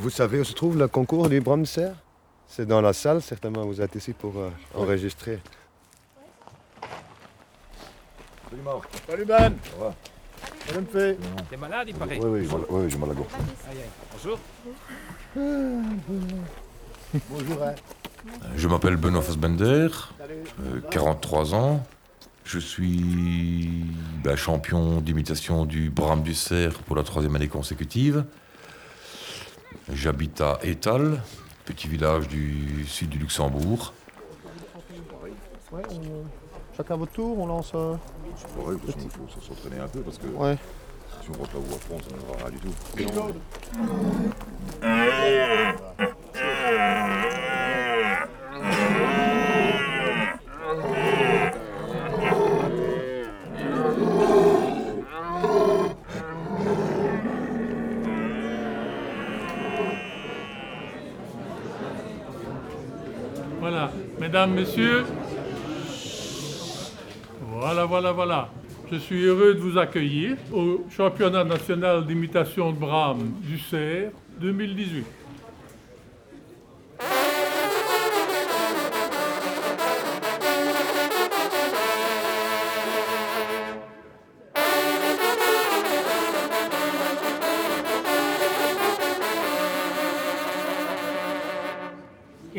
Vous savez où se trouve le concours du Bromser C'est dans la salle, certainement. Vous êtes ici pour euh, enregistrer. Salut Marc. Salut Ben Ça va? Salut fait T'es malade, il paraît. Oui, oui, j'ai mal- oui, j'ai mal à la gorge. Bonjour. Bonjour hein. Je m'appelle Benoît Fassbender, euh, 43 ans. Je suis bah, champion d'imitation du Bram du Cerf pour la troisième année consécutive. J'habite à Étal, petit village du sud du Luxembourg. Ouais, on- Chacun votre tour, on lance... euh, C'est pareil, parce qu'il faut s'entraîner un peu parce que Ouais. si on rentre là où à fond, ça ne va rien du tout. Voilà, mesdames, messieurs. Voilà, voilà, voilà. Je suis heureux de vous accueillir au championnat national d'imitation de Brahms du Cerf 2018.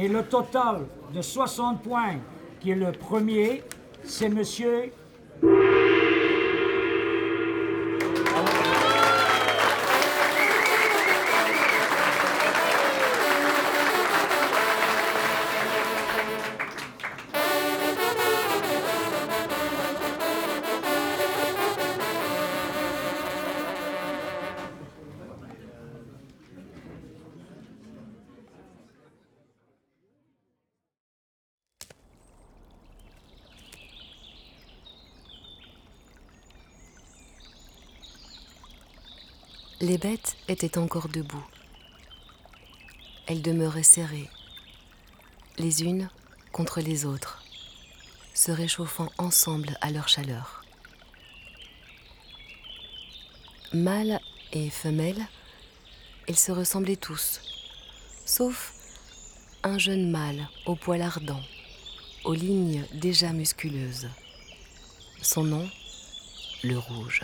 Et le total de 60 points, qui est le premier, c'est monsieur Les bêtes étaient encore debout. Elles demeuraient serrées, les unes contre les autres, se réchauffant ensemble à leur chaleur. Mâles et femelles, ils se ressemblaient tous, sauf un jeune mâle au poil ardent, aux lignes déjà musculeuses. Son nom, le rouge.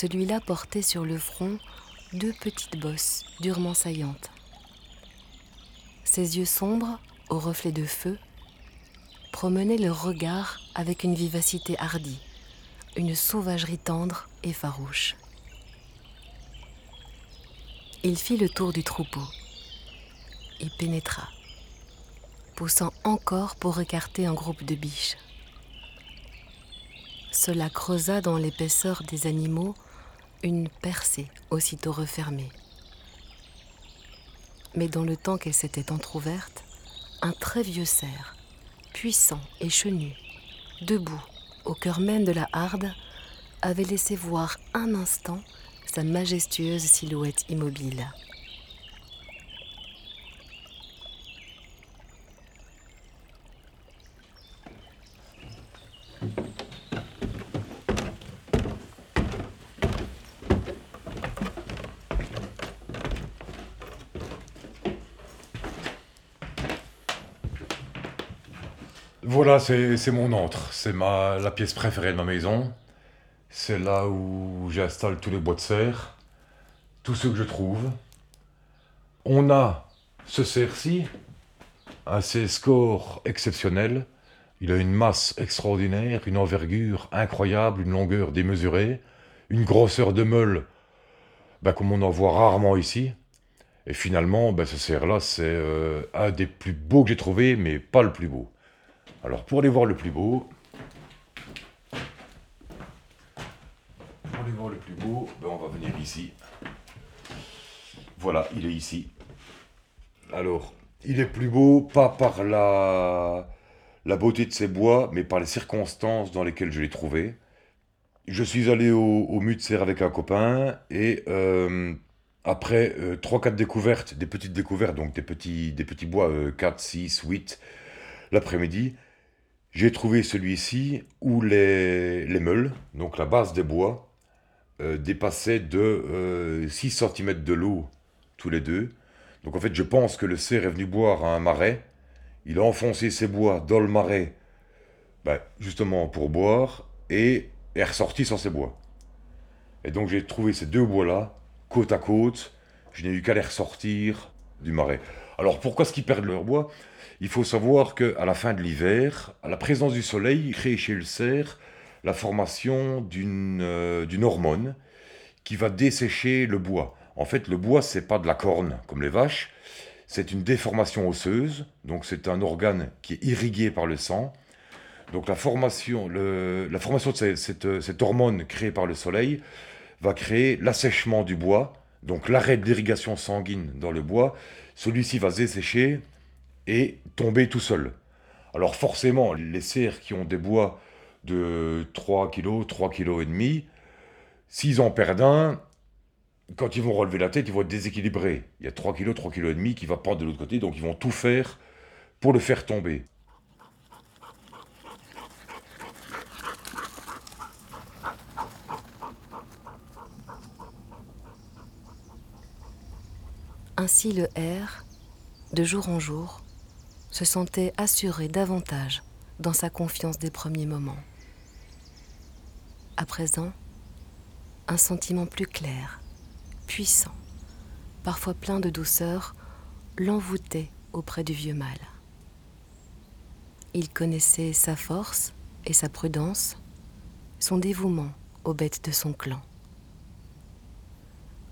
Celui-là portait sur le front deux petites bosses durement saillantes. Ses yeux sombres, aux reflets de feu, promenaient leur regard avec une vivacité hardie, une sauvagerie tendre et farouche. Il fit le tour du troupeau, y pénétra, poussant encore pour écarter un groupe de biches. Cela creusa dans l'épaisseur des animaux une percée aussitôt refermée. Mais dans le temps qu'elle s'était entr'ouverte, un très vieux cerf, puissant et chenu, debout au cœur même de la harde, avait laissé voir un instant sa majestueuse silhouette immobile. C'est mon antre. C'est la pièce préférée de ma maison. C'est là où j'installe tous les bois de serre, tous ceux que je trouve. On a ce cerf-ci, un score exceptionnel. Il a une masse extraordinaire, une envergure incroyable, une longueur démesurée, une grosseur de meule bah, comme on en voit rarement ici. Et finalement, bah, ce cerf-là, c'est euh, un des plus beaux que j'ai trouvé, mais pas le plus beau. Alors pour aller voir le plus beau, pour aller voir le plus beau, ben, on va venir ici. Voilà, il est ici. Alors, il est plus beau pas par la, la beauté de ses bois, mais par les circonstances dans lesquelles je l'ai trouvé. Je suis allé au, au Mutzer avec un copain et euh, après 3-4 découvertes, des petites découvertes, donc des petits, des petits bois, 4, 6, 8, l'après-midi, j'ai trouvé celui-ci où les, les meules, donc la base des bois, euh, dépassaient de euh, 6 cm de l'eau tous les deux. Donc en fait, je pense que le cerf est venu boire à un marais. Il a enfoncé ses bois dans le marais, ben, justement pour boire, et est ressorti sans ses bois. Et donc j'ai trouvé ces deux bois-là, côte à côte. Je n'ai eu qu'à les ressortir du marais. Alors pourquoi est-ce qu'ils perdent leur bois? Il faut savoir qu'à la fin de l'hiver, à la présence du soleil, crée chez le cerf la formation d'une euh, d'une hormone qui va dessécher le bois. En fait, le bois, c'est pas de la corne comme les vaches, c'est une déformation osseuse, donc c'est un organe qui est irrigué par le sang. Donc la formation, la formation de cette, cette- hormone créée par le soleil va créer l'assèchement du bois, donc l'arrêt de l'irrigation sanguine dans le bois. Celui-ci va dessécher et tomber tout seul. Alors forcément, les cerfs qui ont des bois de 3 kg, 3 kg et demi, s'ils en perdent un, quand ils vont relever la tête, ils vont être déséquilibrés. Il y a 3 kg, 3 kg et demi qui va prendre de l'autre côté, donc ils vont tout faire pour le faire tomber. Ainsi le R, de jour en jour, se sentait assuré davantage dans sa confiance des premiers moments. À présent, un sentiment plus clair, puissant, parfois plein de douceur, l'envoûtait auprès du vieux mâle. Il connaissait sa force et sa prudence, son dévouement aux bêtes de son clan.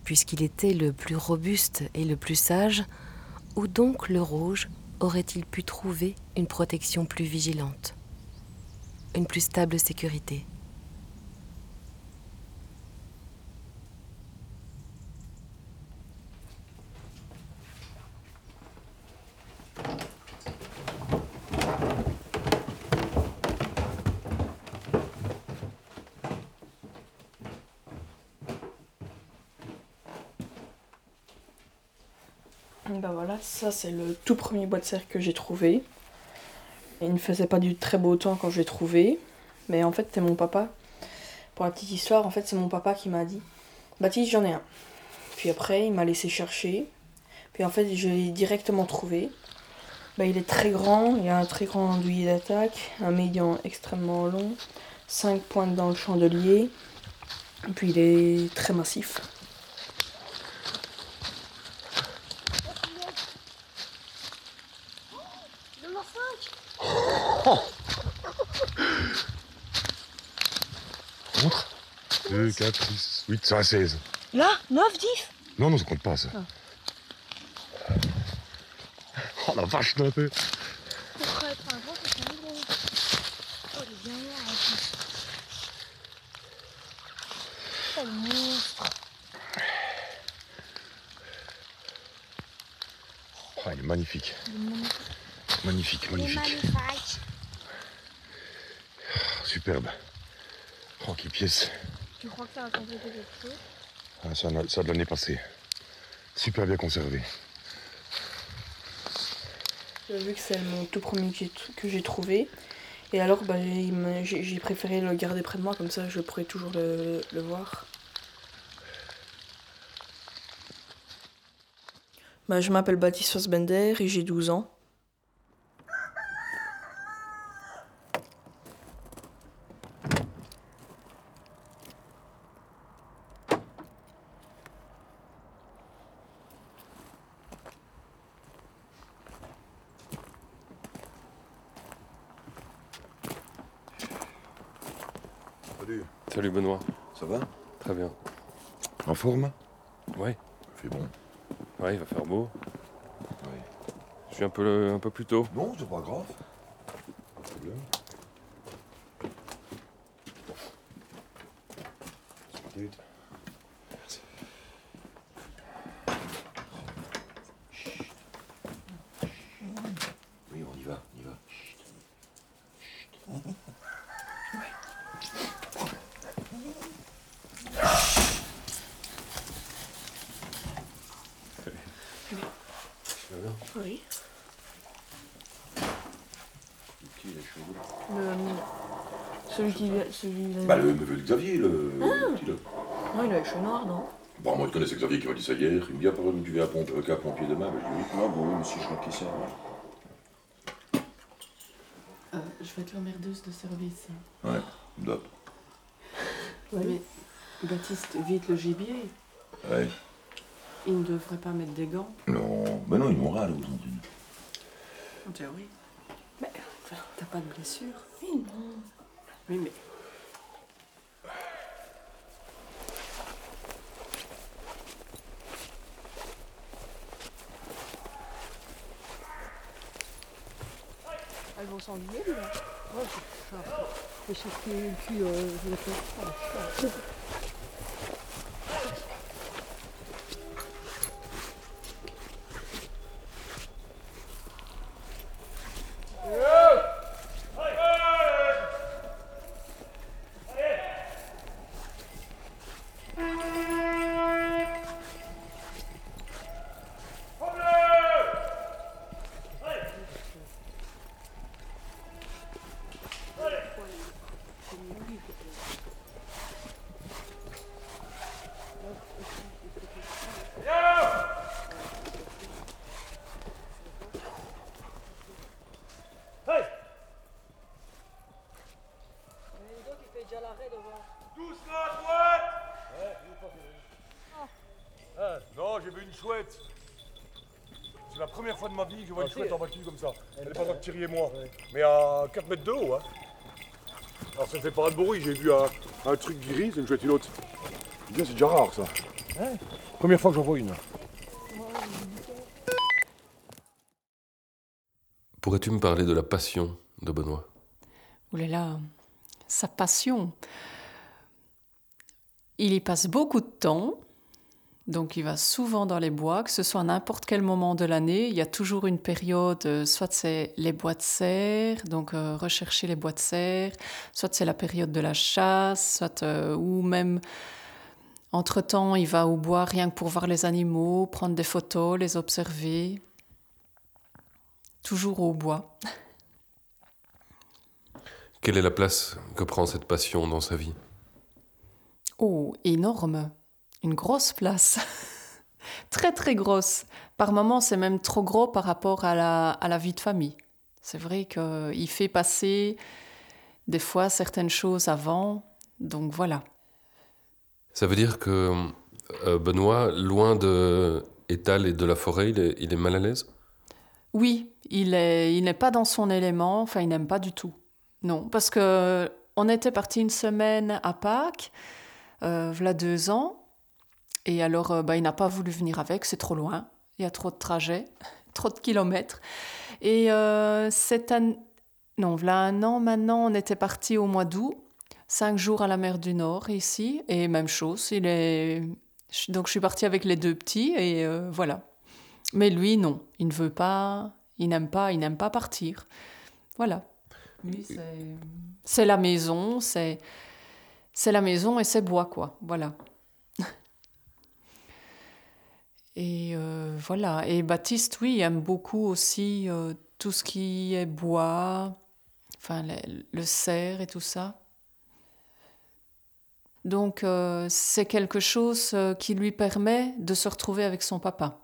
Puisqu'il était le plus robuste et le plus sage, où donc le rouge aurait-il pu trouver une protection plus vigilante, une plus stable sécurité Ben voilà, ça c'est le tout premier bois de serre que j'ai trouvé. Il ne faisait pas du très beau temps quand je l'ai trouvé, mais en fait c'est mon papa. Pour la petite histoire, en fait c'est mon papa qui m'a dit Baptiste, j'en ai un. Puis après, il m'a laissé chercher. Puis en fait, je l'ai directement trouvé. Ben, il est très grand, il a un très grand andouiller d'attaque, un médian extrêmement long, 5 pointes dans le chandelier, puis il est très massif. 2, 4, 6, 8, ça va 16. Là 9, 10 Non, non, ça compte pas ça. Oh la vache, un peu. Gros. Oh, il est. Oh, il est magnifique. Magnifique. magnifique. Superbe. Oh, quelle pièce. Tu crois que ça va compléter quelque chose? Ah, ça, a- ça a de l'année passée. Super bien conservé. J'ai vu que c'est mon tout premier que j'ai- que j'ai trouvé. Et alors, bah, j'ai j'ai préféré le garder près de moi, comme ça je pourrais toujours le, le voir. Bah, je m'appelle Baptiste Fassbender et j'ai 12 ans. Salut, Salut Benoît, ça va très bien. Ouais, Il fait bon. ouais, il va faire beau. Ouais. Je suis un peu, un peu plus tôt. Non, c'est pas grave. Pas de problème. Petite. Oui, on y va, on y va. Oui. Qui est chaud Le, celui qui celui Bah, le neveu de Xavier, le, le petit, là. Non, il a les cheveux noirs, non? Bon, moi, je connaissais Xavier qui m'a dit ça hier. Il me dit, ah, par exemple, tu viens à pompe, avec un pompier demain? Ben, je dis oui. Ah bon, oui, mais si je crois qu'il sait. Euh, je vais être l'emmerdeuse de service. Ouais, dop. Mais Baptiste, vite le gibier. Ouais. Il ne devrait pas mettre des gants. Non, ben non, ils m'ont râle aujourd'hui. En théorie. Mais enfin, t'as pas de blessure Oui, non. Oui, mais. Elles vont s'ennuyer, là. Ouais, c'est ça. Et c'est ce qui est le cul, euh, je l'ai fait. Ah, ça. Doucement à droite Ah, Non, j'ai vu une chouette. C'est la première fois de ma vie que je vois une chouette en voiture comme ça. Elle est pas dans le Thierry et moi. Mais à 4 mètres de haut. Hein. Alors ça ne fait pas de bruit, j'ai vu un, un truc gris, c'est une chouette une autre. Bien, c'est déjà rare ça. Première fois que j'en vois une. Pourrais-tu me parler de la passion de Benoît? Ouh là là, sa passion. Il y passe beaucoup de temps, donc il va souvent dans les bois, que ce soit à n'importe quel moment de l'année. Il y a toujours une période, euh, soit c'est les bois de serre, donc euh, rechercher les bois de serre, soit c'est la période de la chasse, soit euh, ou même entre-temps, il va au bois rien que pour voir les animaux, prendre des photos, les observer. Toujours au bois. Quelle est la place que prend cette passion dans sa vie? Oh, énorme. Une grosse place. très très grosse. Par moments, c'est même trop gros par rapport à la, à la vie de famille. C'est vrai qu'il fait passer des fois certaines choses avant. Donc voilà. Ça veut dire que euh, Benoît, loin de Étal et de la forêt, il est, il est mal à l'aise? Oui, il est, il n'est pas dans son élément. Enfin, il n'aime pas du tout. Non, parce que on était parti une semaine à Pâques, euh, voilà deux ans. Et alors, euh, bah, il n'a pas voulu venir avec, c'est trop loin. Il y a trop de trajets, trop de kilomètres. Et euh, cette année, non, voilà un an maintenant, on était parti au mois d'août, cinq jours à la mer du Nord ici, et même chose. Il est donc je suis partie avec les deux petits et euh, voilà. Mais lui, non, il ne veut pas, il n'aime pas, il n'aime pas partir. Voilà. Lui, c'est la maison, c'est c'est la maison et c'est bois quoi. Voilà. Et euh, voilà. Et Baptiste, oui, aime beaucoup aussi euh, tout ce qui est bois, enfin le, cerf et tout ça. Donc euh, c'est quelque chose qui lui permet de se retrouver avec son papa.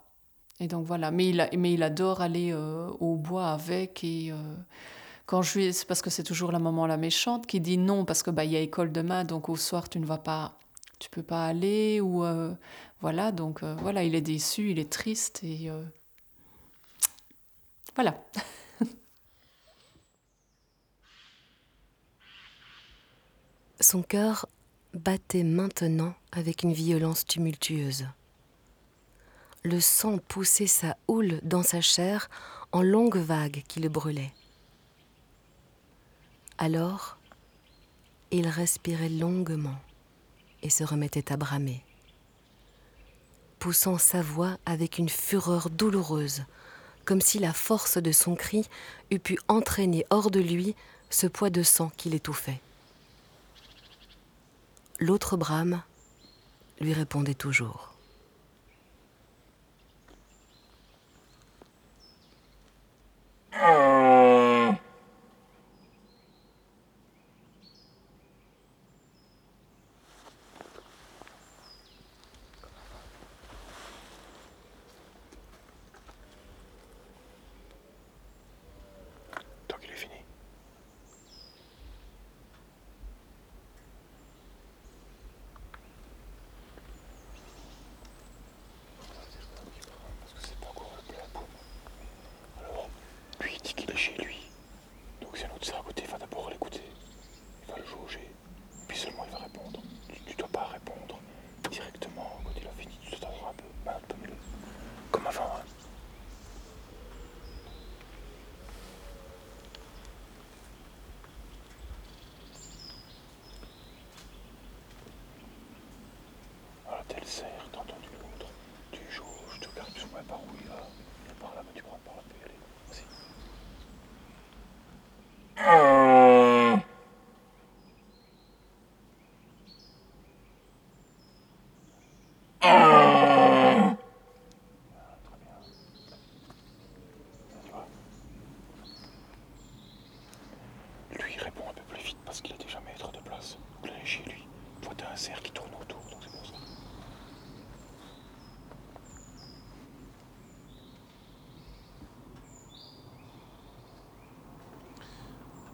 Et donc voilà. Mais il, mais il adore aller au bois avec et quand je lui, c'est parce que c'est toujours la maman la méchante qui dit non parce que bah il y a école demain donc au soir tu ne vas pas, tu peux pas aller ou euh, voilà donc euh, voilà il est déçu, il est triste et euh, voilà. Son cœur battait maintenant avec une violence tumultueuse. Le sang poussait sa houle dans sa chair en longues vagues qui le brûlaient. Alors, il respirait longuement et se remettait à bramer, poussant sa voix avec une fureur douloureuse, comme si la force de son cri eût pu entraîner hors de lui ce poids de sang qui l'étouffait. L'autre brame lui répondait toujours. autocar plus ou moins par où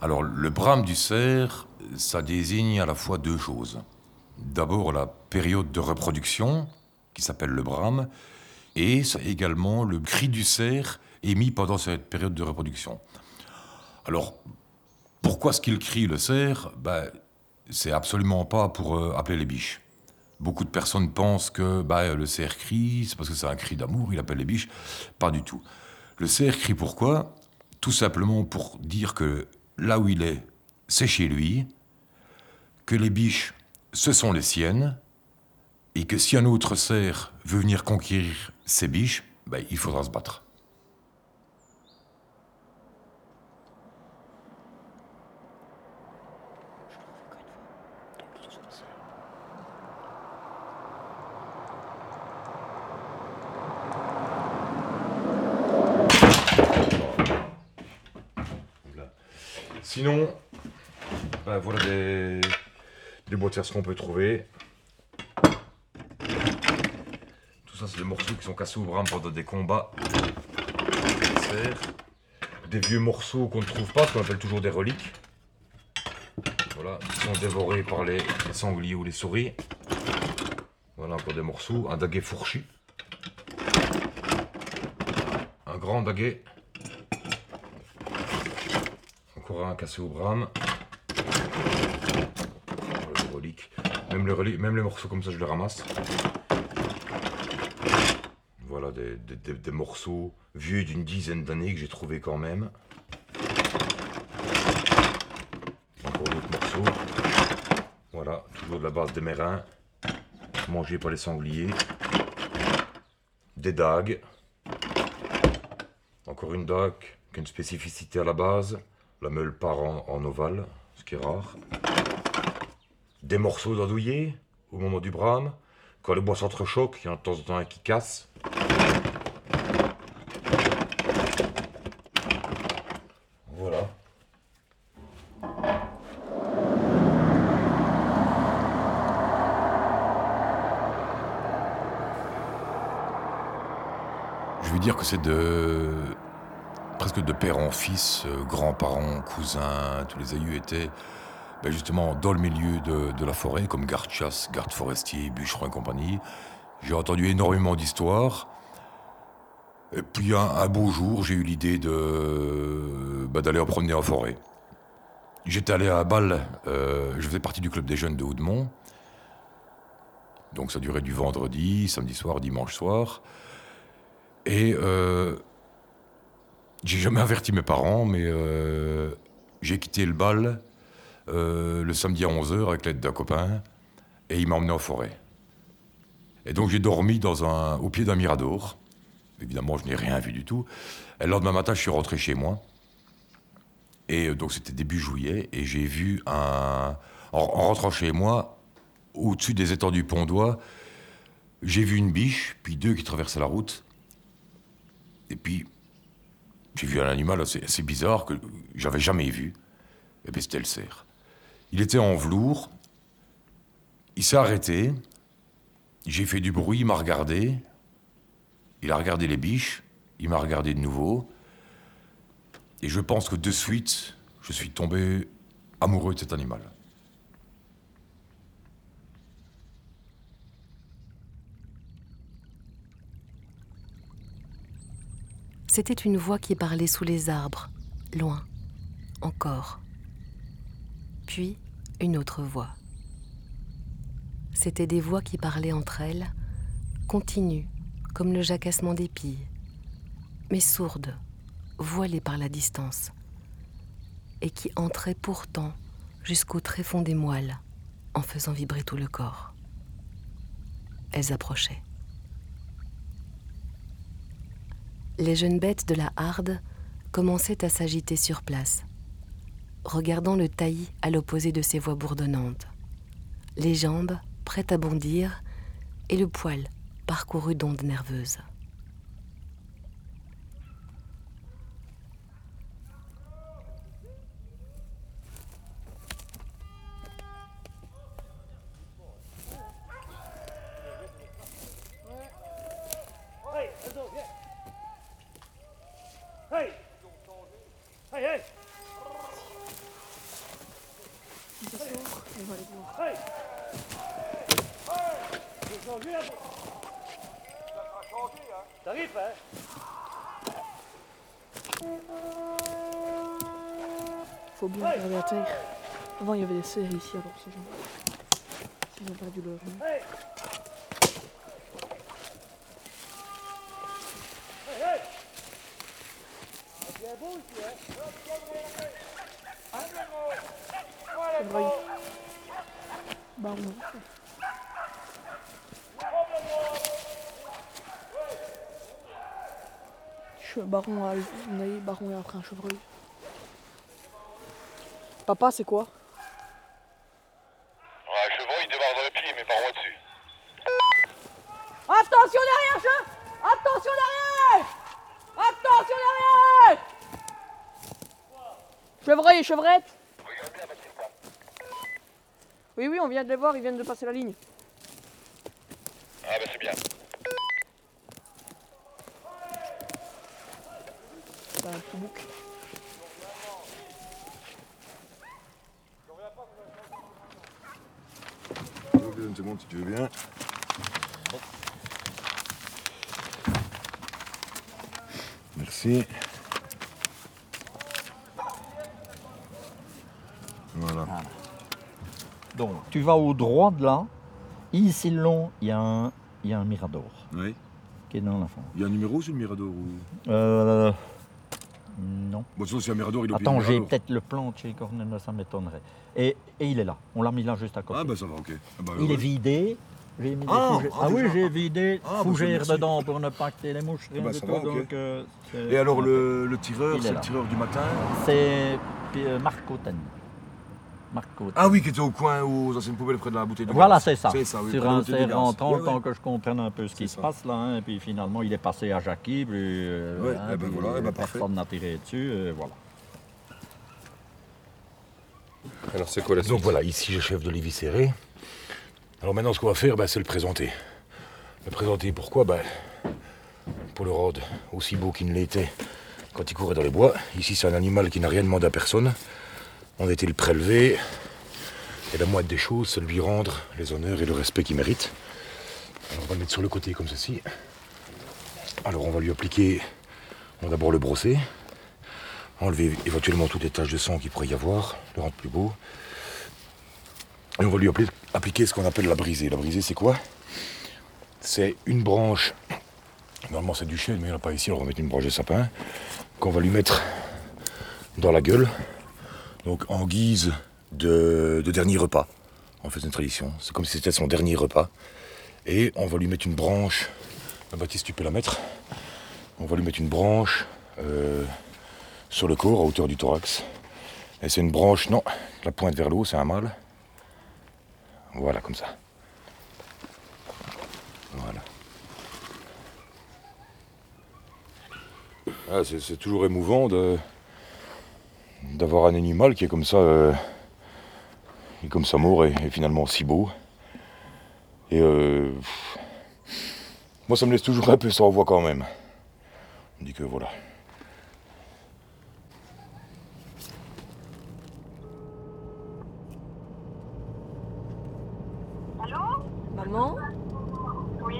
Alors, le brame du cerf, ça désigne à la fois deux choses. D'abord la période de reproduction, qui s'appelle le brame, et également le cri du cerf émis pendant cette période de reproduction. Alors, pourquoi est-ce qu'il crie le cerf? Ben, C'est absolument pas pour euh, appeler les biches. Beaucoup de personnes pensent que ben, le cerf crie, c'est parce que c'est un cri d'amour, il appelle les biches. Pas du tout. Le cerf crie pourquoi? Tout simplement pour dire que là où il est, c'est chez lui, que les biches, ce sont les siennes, et que si un autre cerf veut venir conquérir ces biches, ben, il faudra se battre. Sinon, ben, voilà des, de qu'on peut trouver. Tout ça, c'est des morceaux qui sont cassés au bras pendant des combats. Des vieux morceaux qu'on ne trouve pas, ce qu'on appelle toujours des reliques. Voilà, qui sont dévorés par les, sangliers ou les souris. Voilà encore des morceaux. Un daguet fourchu. Un grand daguet. Encore un cassé au brame. Voilà, les reliques. Même les, morceaux comme ça, je les ramasse. Voilà des, morceaux vieux d'une dizaine d'années que j'ai trouvé quand même. Encore d'autres morceaux. Voilà, toujours de la base des mérins. Mangés par les sangliers. Des dagues. Encore une dague qui a une spécificité à la base. La meule part en ovale, ce qui est rare. Des morceaux d'andouillé au moment du brame. Quand les bois s'entrechoquent, il y a de temps en temps un qui casse. Voilà. Je veux dire que c'est de presque de père en fils, euh, grands-parents, cousins, tous les aïeux étaient ben, justement dans le milieu de, la forêt, comme garde-chasse, garde forestier, bûcheron et compagnie. J'ai entendu énormément d'histoires. Et puis un, un beau jour, j'ai eu l'idée de ben, d'aller en promener en forêt. J'étais allé à Bâle, euh, je faisais partie du club des jeunes de Haudemont. Donc ça durait du vendredi, samedi soir, dimanche soir. Et euh, j'ai jamais averti mes parents, mais euh, j'ai quitté le bal euh, le samedi à 11h avec l'aide d'un copain, et il m'a emmené en forêt. Et donc j'ai dormi au pied d'un mirador. Évidemment, je n'ai rien vu du tout. Et le lendemain matin, je suis rentré chez moi. Et euh, donc c'était début juillet, et j'ai vu un... En, en rentrant chez moi, au-dessus des étangs du Pont d'Oie, j'ai vu une biche, puis deux qui traversaient la route. Et puis, j'ai vu un animal assez, bizarre que j'avais jamais vu. Et puis c'était le cerf. Il était en velours. Il s'est arrêté. J'ai fait du bruit, il m'a regardé. Il a regardé les biches. Il m'a regardé de nouveau. Et je pense que de suite, je suis tombé amoureux de cet animal. C'était une voix qui parlait sous les arbres, loin, encore. Puis une autre voix. C'étaient des voix qui parlaient entre elles, continues, comme le jacassement des pilles, mais sourdes, voilées par la distance, et qui entraient pourtant jusqu'au tréfonds des moelles, en faisant vibrer tout le corps. Elles approchaient. Les jeunes bêtes de la harde commençaient à s'agiter sur place, regardant le taillis à l'opposé de ses voix bourdonnantes. Les jambes prêtes à bondir et le poil parcouru d'ondes nerveuses. T'arrives, hein Faut bien regarder à terre. Cerfs ici, alors ces gens. Ils ont perdu leur vie. Hey hey C'est vrai. Bah, non. Che- Baron a on a eu baron et après un chevreuil. Papa, c'est quoi Un chevreuil démarre dans le pied, mais par moi dessus. Attention derrière, chat Attention derrière Attention derrière Chevreuil et chevrette Oui, oui, on vient de les voir, ils viennent de passer la ligne. Ah bah c'est bien. C'est un petit bouc. Une seconde si tu veux bien. Merci. Voilà. Donc, tu vas au droit de là. Ici, le long, il y, a un- il y a un mirador Oui. qui est dans la fond. Il y a un numéro sur le Mirador ou... Euh, non. Bon, y a un Mirador, il Attends, j'ai peut-être le plan de chez Cornell, ça m'étonnerait. Et, et il est là. On l'a mis là juste à côté. Ah bah ça va, ok. Ah, bah, il est vidé. Mis Ah, ah, ah oui, j'ai vidé Ah, fougères merci. dedans pour ne pas que les mouches. Rien bah, du ça tout, va, ok. donc, euh, Et alors le, le tireur, c'est le tireur du matin? C'est euh, Marc Cotten. Marc. Ah oui, qui était au coin aux anciennes poubelles près de la bouteille de Voilà, gaz. c'est ça. C'est ça, oui, Sur un rentrant, le temps que je comprenne un peu ce qui se ça. passe là. hein, et puis finalement, il est passé à Jackie. Puis, euh, Ouais, hein, eh ben puis voilà, eh ben parfait. personne n'a tiré dessus. euh, voilà. Alors c'est quoi la suite? Donc voilà, ici j'ai chef de l'éviscéré. Alors maintenant ce qu'on va faire, bah, c'est le présenter. Le présenter pourquoi? Bah, Pour le rendre aussi beau qu'il ne l'était quand il courait dans les bois. Ici c'est un animal qui n'a rien demandé à personne. Été le prélever. Et la moindre des choses, c'est lui rendre les honneurs et le respect qu'il mérite. Alors on va le mettre sur le côté comme ceci. Alors on va lui appliquer, on va d'abord le brosser, enlever éventuellement toutes les taches de sang qu'il pourrait y avoir, le rendre plus beau. Et on va lui appliquer ce qu'on appelle la brisée. La brisée, c'est quoi? C'est une branche, normalement c'est du chêne, mais il n'y en a pas ici, on va mettre une branche de sapin, qu'on va lui mettre dans la gueule, donc en guise de, de dernier repas. On fait une tradition, c'est comme si c'était son dernier repas. Et on va lui mettre une branche, Baptiste, tu peux la mettre, on va lui mettre une branche euh, sur le corps, à hauteur du thorax. Et c'est une branche, non, la pointe vers le haut, c'est un mâle. Voilà, comme ça. Voilà. Ah, c'est toujours émouvant de, d'avoir un animal qui est comme ça, euh, qui est comme ça mort et, et finalement si beau. Et euh, pff, moi, ça me laisse toujours un peu sans voix quand même. On dit que voilà. Maman? Oui?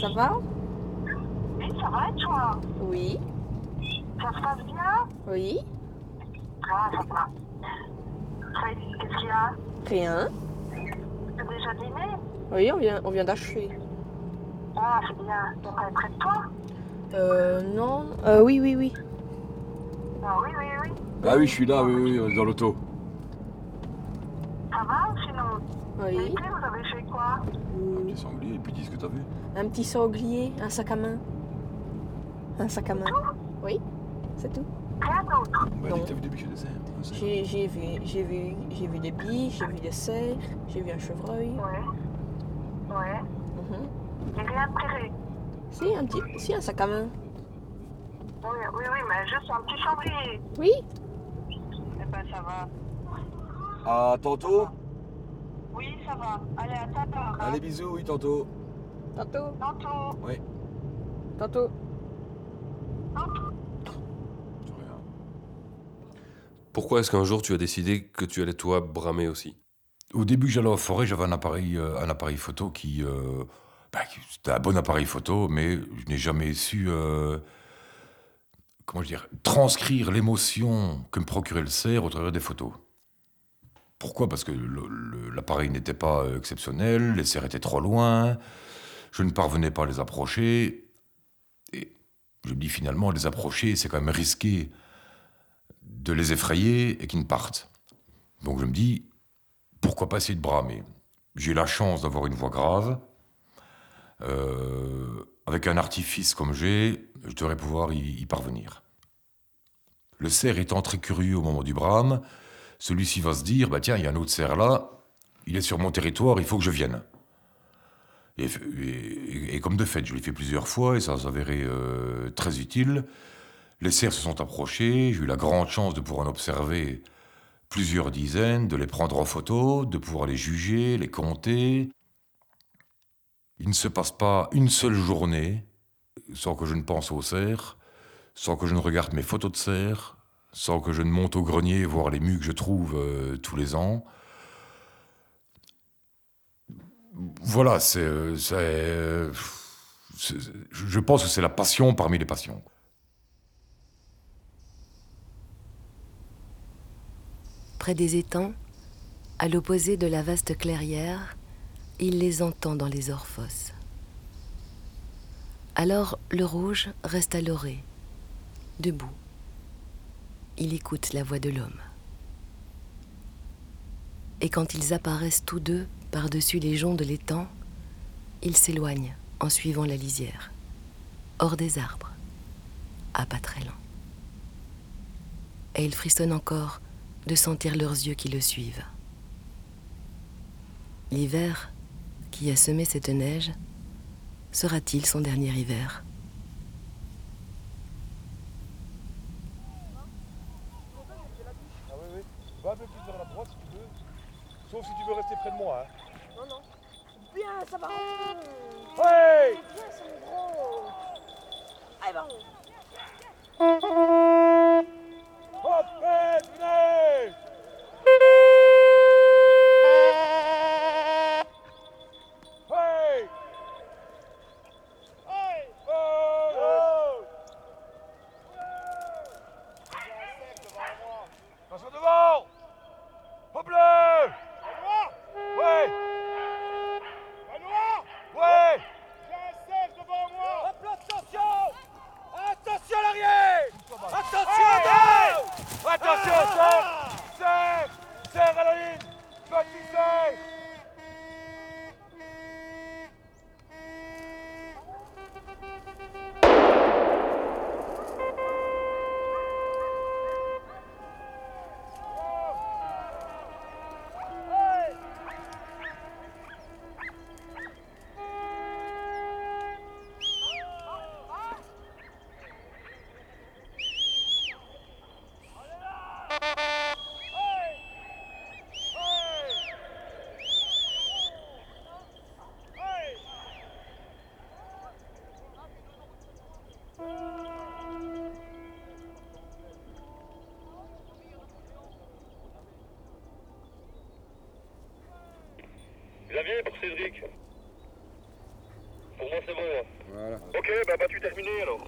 Ça va? Oui, ça va et toi? Oui. Ça se passe bien? Oui. Ah. Ouais, Qu'est-ce qu'il y a Rien. T'as déjà dîné Oui, on vient, on vient d'achever. Ah, c'est bien. Donc, elle est près de toi Euh, non. Euh, oui, oui, oui. Ah, oui, oui, oui. Ah oui, je suis là, oui, oui, oui, dans l'auto. Ça va ou sinon Oui. L'été, vous avez fait quoi? Petit sanglier, et puis dis ce que t'as vu. Un petit sanglier, un sac à main. Un sac à main. Oui, c'est tout. Bah, Non. dis que t'as vu des biches et des cerfs. un cerf. J'ai vu, j'ai vu, j'ai vu des biches, j'ai vu des cerfs, j'ai vu un chevreuil. Ouais. Ouais. Mhm. J'ai rien prévu. Si, un petit, si, un sac à main. Oui, oui, oui, mais juste un petit chambrier. Oui. Eh ben, ça va. Ah, tantôt? Oui, ça va. Allez, à ta part. hein. Allez, bisous, oui, tantôt. Tantôt. Tantôt. Oui. Tantôt. Pourquoi est-ce qu'un jour tu as décidé que tu allais toi bramer aussi? Au début, j'allais en forêt, j'avais un appareil, euh, photo qui. euh, bah, C'était un bon appareil photo, mais je n'ai jamais su. euh, comment dire Transcrire l'émotion que me procurait le cerf au travers des photos. Pourquoi? Parce que l'appareil n'était pas exceptionnel, les cerfs étaient trop loin, je ne parvenais pas à les approcher. Et je me dis finalement, les approcher, c'est quand même risqué de les effrayer et qu'ils ne partent. Donc je me dis, pourquoi pas essayer de bramer? J'ai la chance d'avoir une voix grave. Euh, avec un artifice comme j'ai, je devrais pouvoir y, parvenir. Le cerf étant très curieux au moment du brame, celui-ci va se dire, bah tiens, il y a un autre cerf là, il est sur mon territoire, il faut que je vienne. Et, comme de fait, je l'ai fait plusieurs fois et ça s'avérait euh, très utile. Les cerfs se sont approchés, j'ai eu la grande chance de pouvoir en observer plusieurs dizaines, de les prendre en photo, de pouvoir les juger, les compter. Il ne se passe pas une seule journée sans que je ne pense aux cerfs, sans que je ne regarde mes photos de cerfs, sans que je ne monte au grenier voir les mues que je trouve euh, tous les ans. Voilà, c'est, euh, euh, c'est- je pense que c'est la passion parmi les passions. Près des étangs, à l'opposé de la vaste clairière, il les entend dans les orphos. Alors le rouge reste à l'orée, debout. Il écoute la voix de l'homme. Et quand ils apparaissent tous deux par-dessus les joncs de l'étang, ils s'éloignent en suivant la lisière, hors des arbres, à pas très lents. Et il frissonne encore de sentir leurs yeux qui le suivent. L'hiver qui a semé cette neige sera-t-il son dernier hiver? Ah oui, oui. Va un peu plus vers la droite si tu veux. Sauf si tu veux rester près de moi. Hein. Non, non. Bien, ça va. Ouais Bien, c'est mon gros. Allez, va. Hop, hey, venez Hey Hey Oh Attention devant Hop là Ouais Ouais J'ai un cerf devant moi Hop là, attention Attention à l'arrière Attention à dos Attention, serre Serre Serre à la ligne Petit serre Xavier pour Cédric. Pour moi c'est bon. Voilà. Ok, bah battu terminé alors?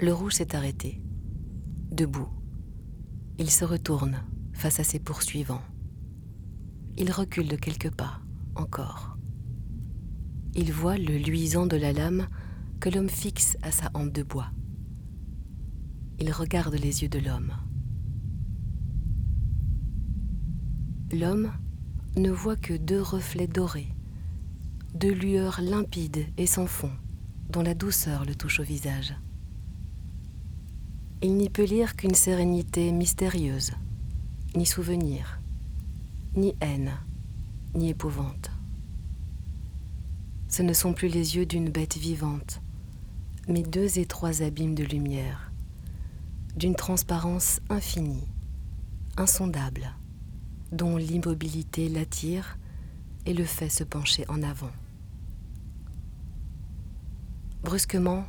Le rouge s'est arrêté, debout. Il se retourne face à ses poursuivants. Il recule de quelques pas, encore. Il voit le luisant de la lame que l'homme fixe à sa hampe de bois. Il regarde les yeux de l'homme. L'homme ne voit que deux reflets dorés, deux lueurs limpides et sans fond, dont la douceur le touche au visage. Il n'y peut lire qu'une sérénité mystérieuse, ni souvenir, ni haine, ni épouvante. Ce ne sont plus les yeux d'une bête vivante, mais deux étroits abîmes de lumière, d'une transparence infinie, insondable, dont l'immobilité l'attire et le fait se pencher en avant. Brusquement,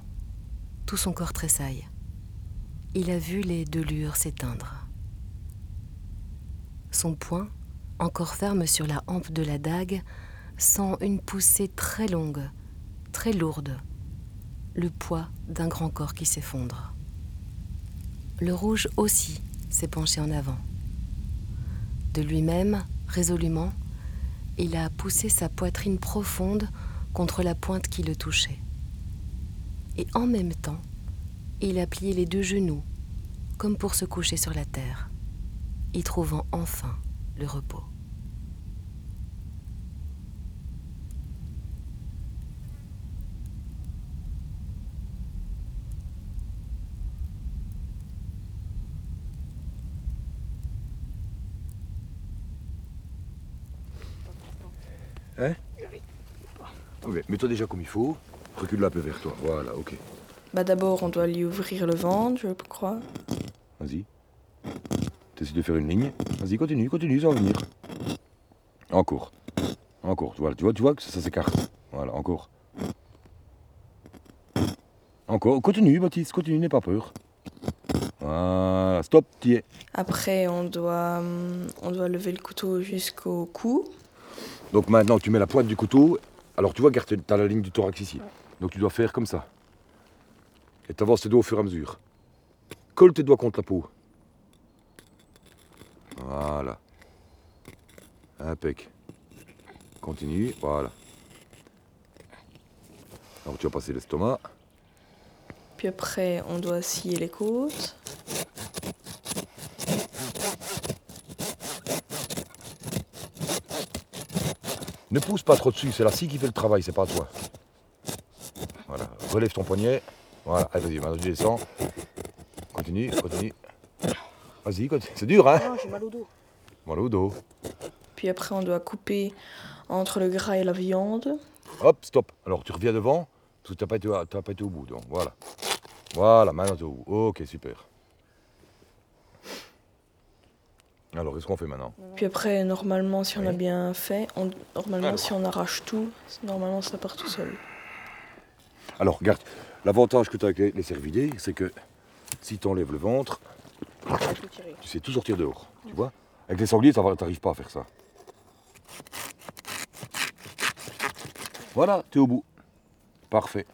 tout son corps tressaille. Il a vu les deux s'éteindre. Son poing, encore ferme sur la hampe de la dague, sent une poussée très longue, très lourde, le poids d'un grand corps qui s'effondre. Le rouge aussi s'est penché en avant. De lui-même, résolument, il a poussé sa poitrine profonde contre la pointe qui le touchait. Et en même temps, il a plié les deux genoux, comme pour se coucher sur la terre, y trouvant enfin le repos. Hein? Ok, mets-toi déjà comme il faut. Recule un peu vers toi. Voilà, ok. Bah d'abord, on doit lui ouvrir le ventre, je crois. Vas-y. T'essaies de faire une ligne. Vas-y, continue, continue, ça va venir. Encore. Encore. Voilà, tu vois, tu vois que ça, ça s'écarte. Voilà, encore. Encore. Continue, Baptiste, continue, n'aie pas peur. Voilà, stop, t'y es. Après, on doit, hum, on doit lever le couteau jusqu'au cou. Donc maintenant, tu mets la pointe du couteau. Alors tu vois, regarde, t'as la ligne du thorax ici. Donc tu dois faire comme ça. Et t'avances tes doigts au fur et à mesure. Colle tes doigts contre la peau. Voilà. Impec. Continue, voilà. Alors tu vas passer l'estomac. Puis après, on doit scier les côtes. Ne pousse pas trop dessus, c'est la scie qui fait le travail, c'est pas toi. Voilà, relève ton poignet. Voilà, allez, vas-y, maintenant tu descends. Continue, continue. Vas-y, continue. C'est dur, hein Oh, j'ai mal au dos. Mal au dos. Puis après, on doit couper entre le gras et la viande. Hop, stop. Alors tu reviens devant, parce que tu n'as pas, été à- t'as pas été au bout. Donc voilà. Voilà, maintenant tu es au bout. Ok, super. Alors, qu'est-ce qu'on fait maintenant? Puis après, normalement, si on a bien fait, on- normalement, Alors. si on arrache tout, normalement, ça part tout seul. Alors, regarde, l'avantage que tu as avec les, cervidés, c'est que si tu enlèves le ventre, tu sais tout sortir dehors. Tu vois Avec les sangliers, tu n'arrives pas à faire ça. Voilà, tu es au bout. Parfait.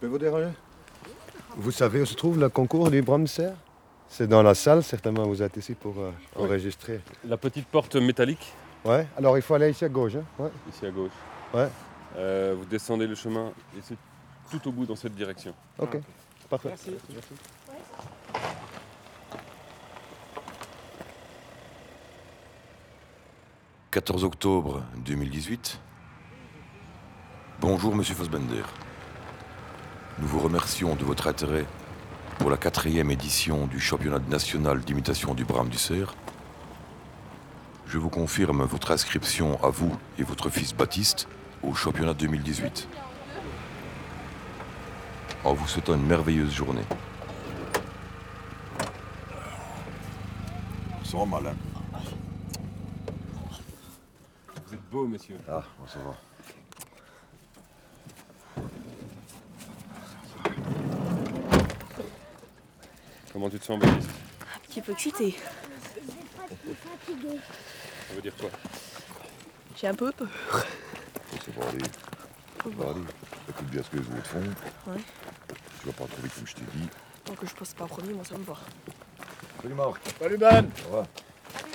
Je peux vous déranger Vous savez où se trouve le concours du Brahmser C'est dans la salle, certainement vous êtes ici pour euh, Oui. enregistrer. La petite porte métallique, Ouais, alors il faut aller ici à gauche. Hein ouais. ici à gauche. Ouais. Euh, vous descendez le chemin et c'est tout au bout dans cette direction. Ok, parfait. Merci. 14 octobre 2018. Bonjour Monsieur Fassbender. Nous vous remercions de votre intérêt pour la quatrième édition du championnat national d'imitation du brame du cerf. Je vous confirme votre inscription à vous et votre fils Baptiste au championnat 2018. En vous souhaitant une merveilleuse journée. sent mal, hein. Vous êtes beau, monsieur. Ah, ça va. Comment tu te sens, Baptiste Un petit peu excitée. Ça veut dire quoi J'ai un peu peur. Ça va aller. Ça va aller. Écoute bien ce que les autres font. Ouais. Tu vas pas trop vite comme je t'ai dit. Tant que je passe pas premier, moi ça me va. Salut Marc. Salut Ben Ça va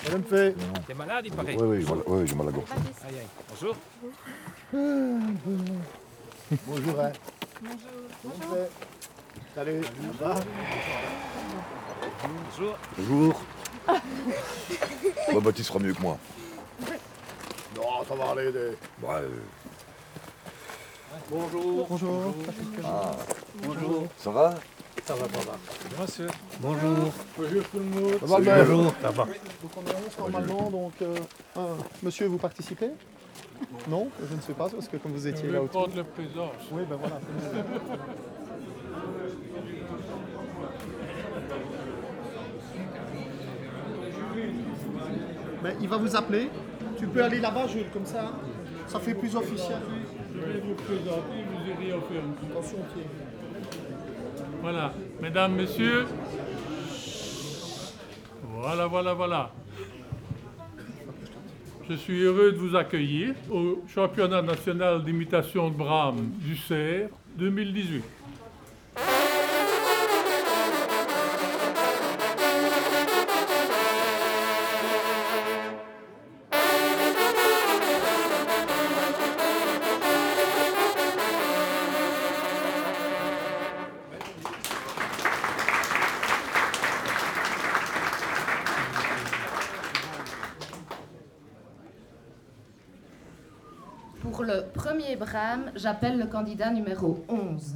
Madame fait. T'es malade, il paraît. Oui, oui, j'ai mal- oui, j'ai mal à la gorge. Aïe, aïe. Bonjour. Bonjour, hein. Bonjour. Salut. Bonjour. Bonjour. Bah, Baptiste fera mieux que moi. Non, ça va aller. Des... Bonjour. Bonjour. ah, Bonjour. ça va? Ça va, ça va. Monsieur. Bonjour. Bonjour tout le monde. Ça va, Salut. Ben Bonjour. Ça va. Donc on est 11 normalement, donc... euh, un. Monsieur, vous participez? Non Je ne sais pas, parce que comme vous étiez Je là vais autour... présence. Oui, ben voilà. Il va vous appeler. Tu peux aller là-bas, Jules, comme ça. Ça fait plus officiel. Je vais vous présenter, vous irez faire une Attention au. Voilà, mesdames, messieurs. Voilà, voilà, voilà. Je suis heureux de vous accueillir au championnat national d'imitation de Brahms du Cerf 2018. J'appelle le candidat numéro 11.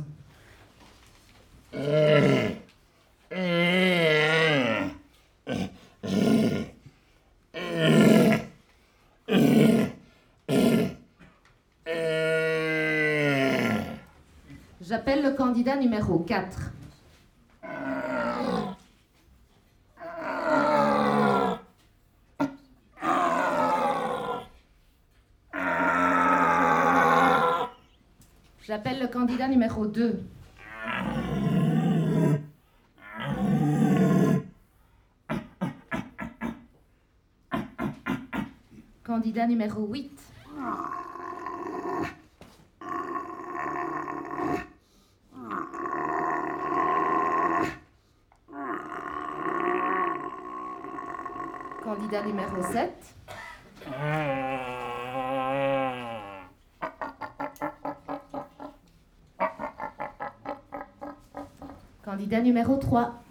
J'appelle le candidat numéro 4. J'appelle le candidat numéro 2. Candidat numéro 8. Candidat numéro 7. Candidat numéro 3.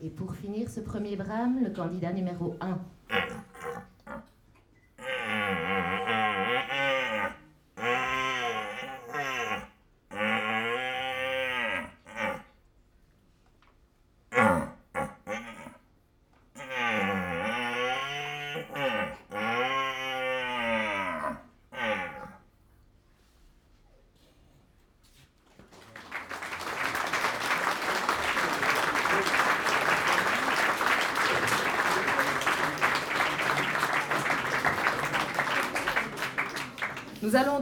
Et pour finir ce premier brame, le candidat numéro 1.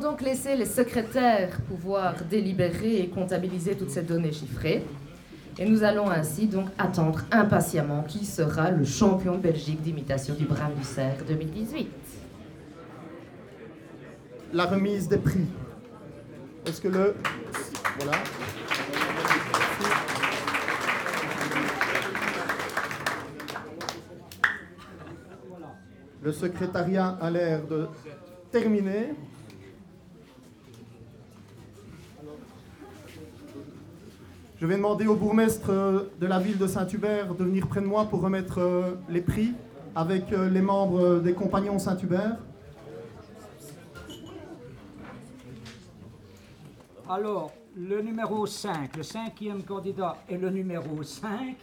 Donc laisser les secrétaires pouvoir délibérer et comptabiliser toutes ces données chiffrées. Et nous allons ainsi donc attendre impatiemment qui sera le champion de Belgique d'imitation du Brame du Cerf 2018. La remise des prix. Est-ce que le... Voilà. Le secrétariat a l'air de terminer. Vais demander au bourgmestre euh, de la ville de Saint-Hubert de venir près de moi pour remettre euh, les prix avec euh, les membres des compagnons Saint-Hubert. Alors, le numéro 5, le cinquième candidat est le numéro 5,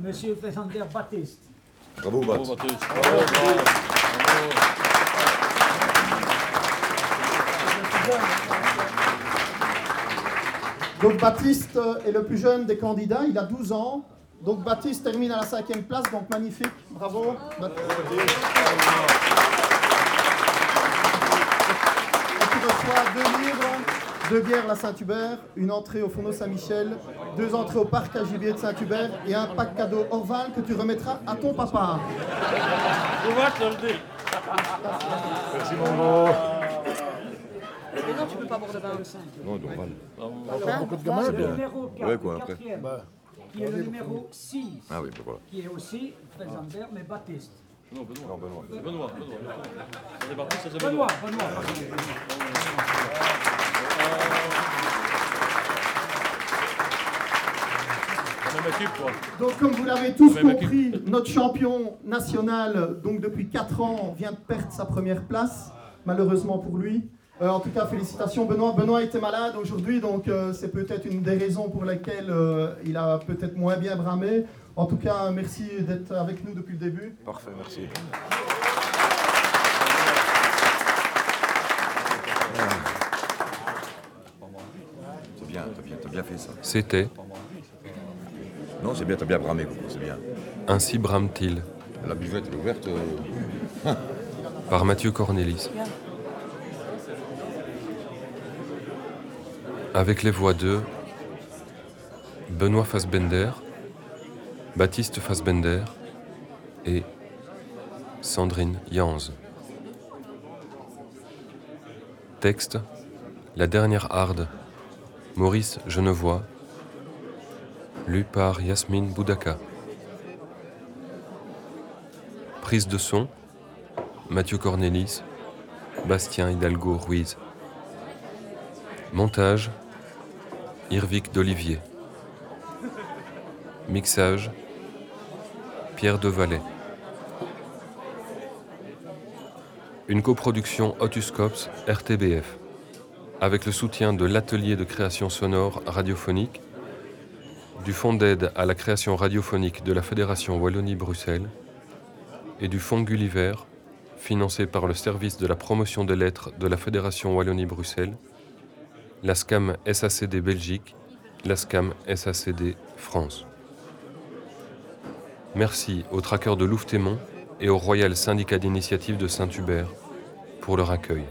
Monsieur Fernandez Baptiste. Bravo, Bat. Donc Baptiste est le plus jeune des candidats, il a 12 ans. Donc Baptiste termine à la cinquième place, donc magnifique, bravo. Baptiste. Et tu reçois deux livres, deux bières la Saint-Hubert, une entrée au fourneau Saint-Michel, deux entrées au parc à gibier de Saint-Hubert et un pack cadeau Orval que tu remettras à ton papa. Merci mon gros. Mais non, tu peux pas boire de vin. Non, Dorval. Hein beaucoup de gamins, c'est bien. numéro 4, Ouais, quoi, après. Bah. qui est le numéro 6, Ah oui, ben voilà. qui est aussi Freisenberg, mais Baptiste. Non, Benoît. Non, Benoît. Benoît, Benoît. Ça c'est parti, ça c'est Benoît, Benoît. Benoît. La même équipe, quoi. Donc, comme vous l'avez tous Même compris, notre champion national, donc depuis 4 ans, vient de perdre sa première place, malheureusement pour lui. Euh, en tout cas, félicitations Benoît. Benoît était malade aujourd'hui, donc euh, c'est peut-être une des raisons pour lesquelles euh, il a peut-être moins bien bramé. En tout cas, merci d'être avec nous depuis le début. Parfait, merci. C'est bien, t'as bien, t'as bien fait ça. C'était Non, c'est bien, t'as bien bramé, Coco, c'est bien. Ainsi brame-t-il La buvette est ouverte. par Mathieu Cornelis. Avec les voix de Benoît Fassbender, Baptiste Fassbender et Sandrine Janz. Texte La dernière harde, Maurice Genevois, lu par Yasmine Boudaka. Prise de son Mathieu Cornelis, Bastien Hidalgo Ruiz. Montage Irvic d'Olivier. Mixage Pierre Devalet. Une coproduction Otuscops RTBF avec le soutien de l'atelier de création sonore radiophonique, du Fonds d'aide à la création radiophonique de la Fédération Wallonie-Bruxelles et du Fonds Gulliver financé par le service de la promotion des lettres de la Fédération Wallonie-Bruxelles, la SCAM SACD Belgique, la SCAM SACD France. Merci au traqueur de Louvetémont et au Royal Syndicat d'initiative de Saint-Hubert pour leur accueil.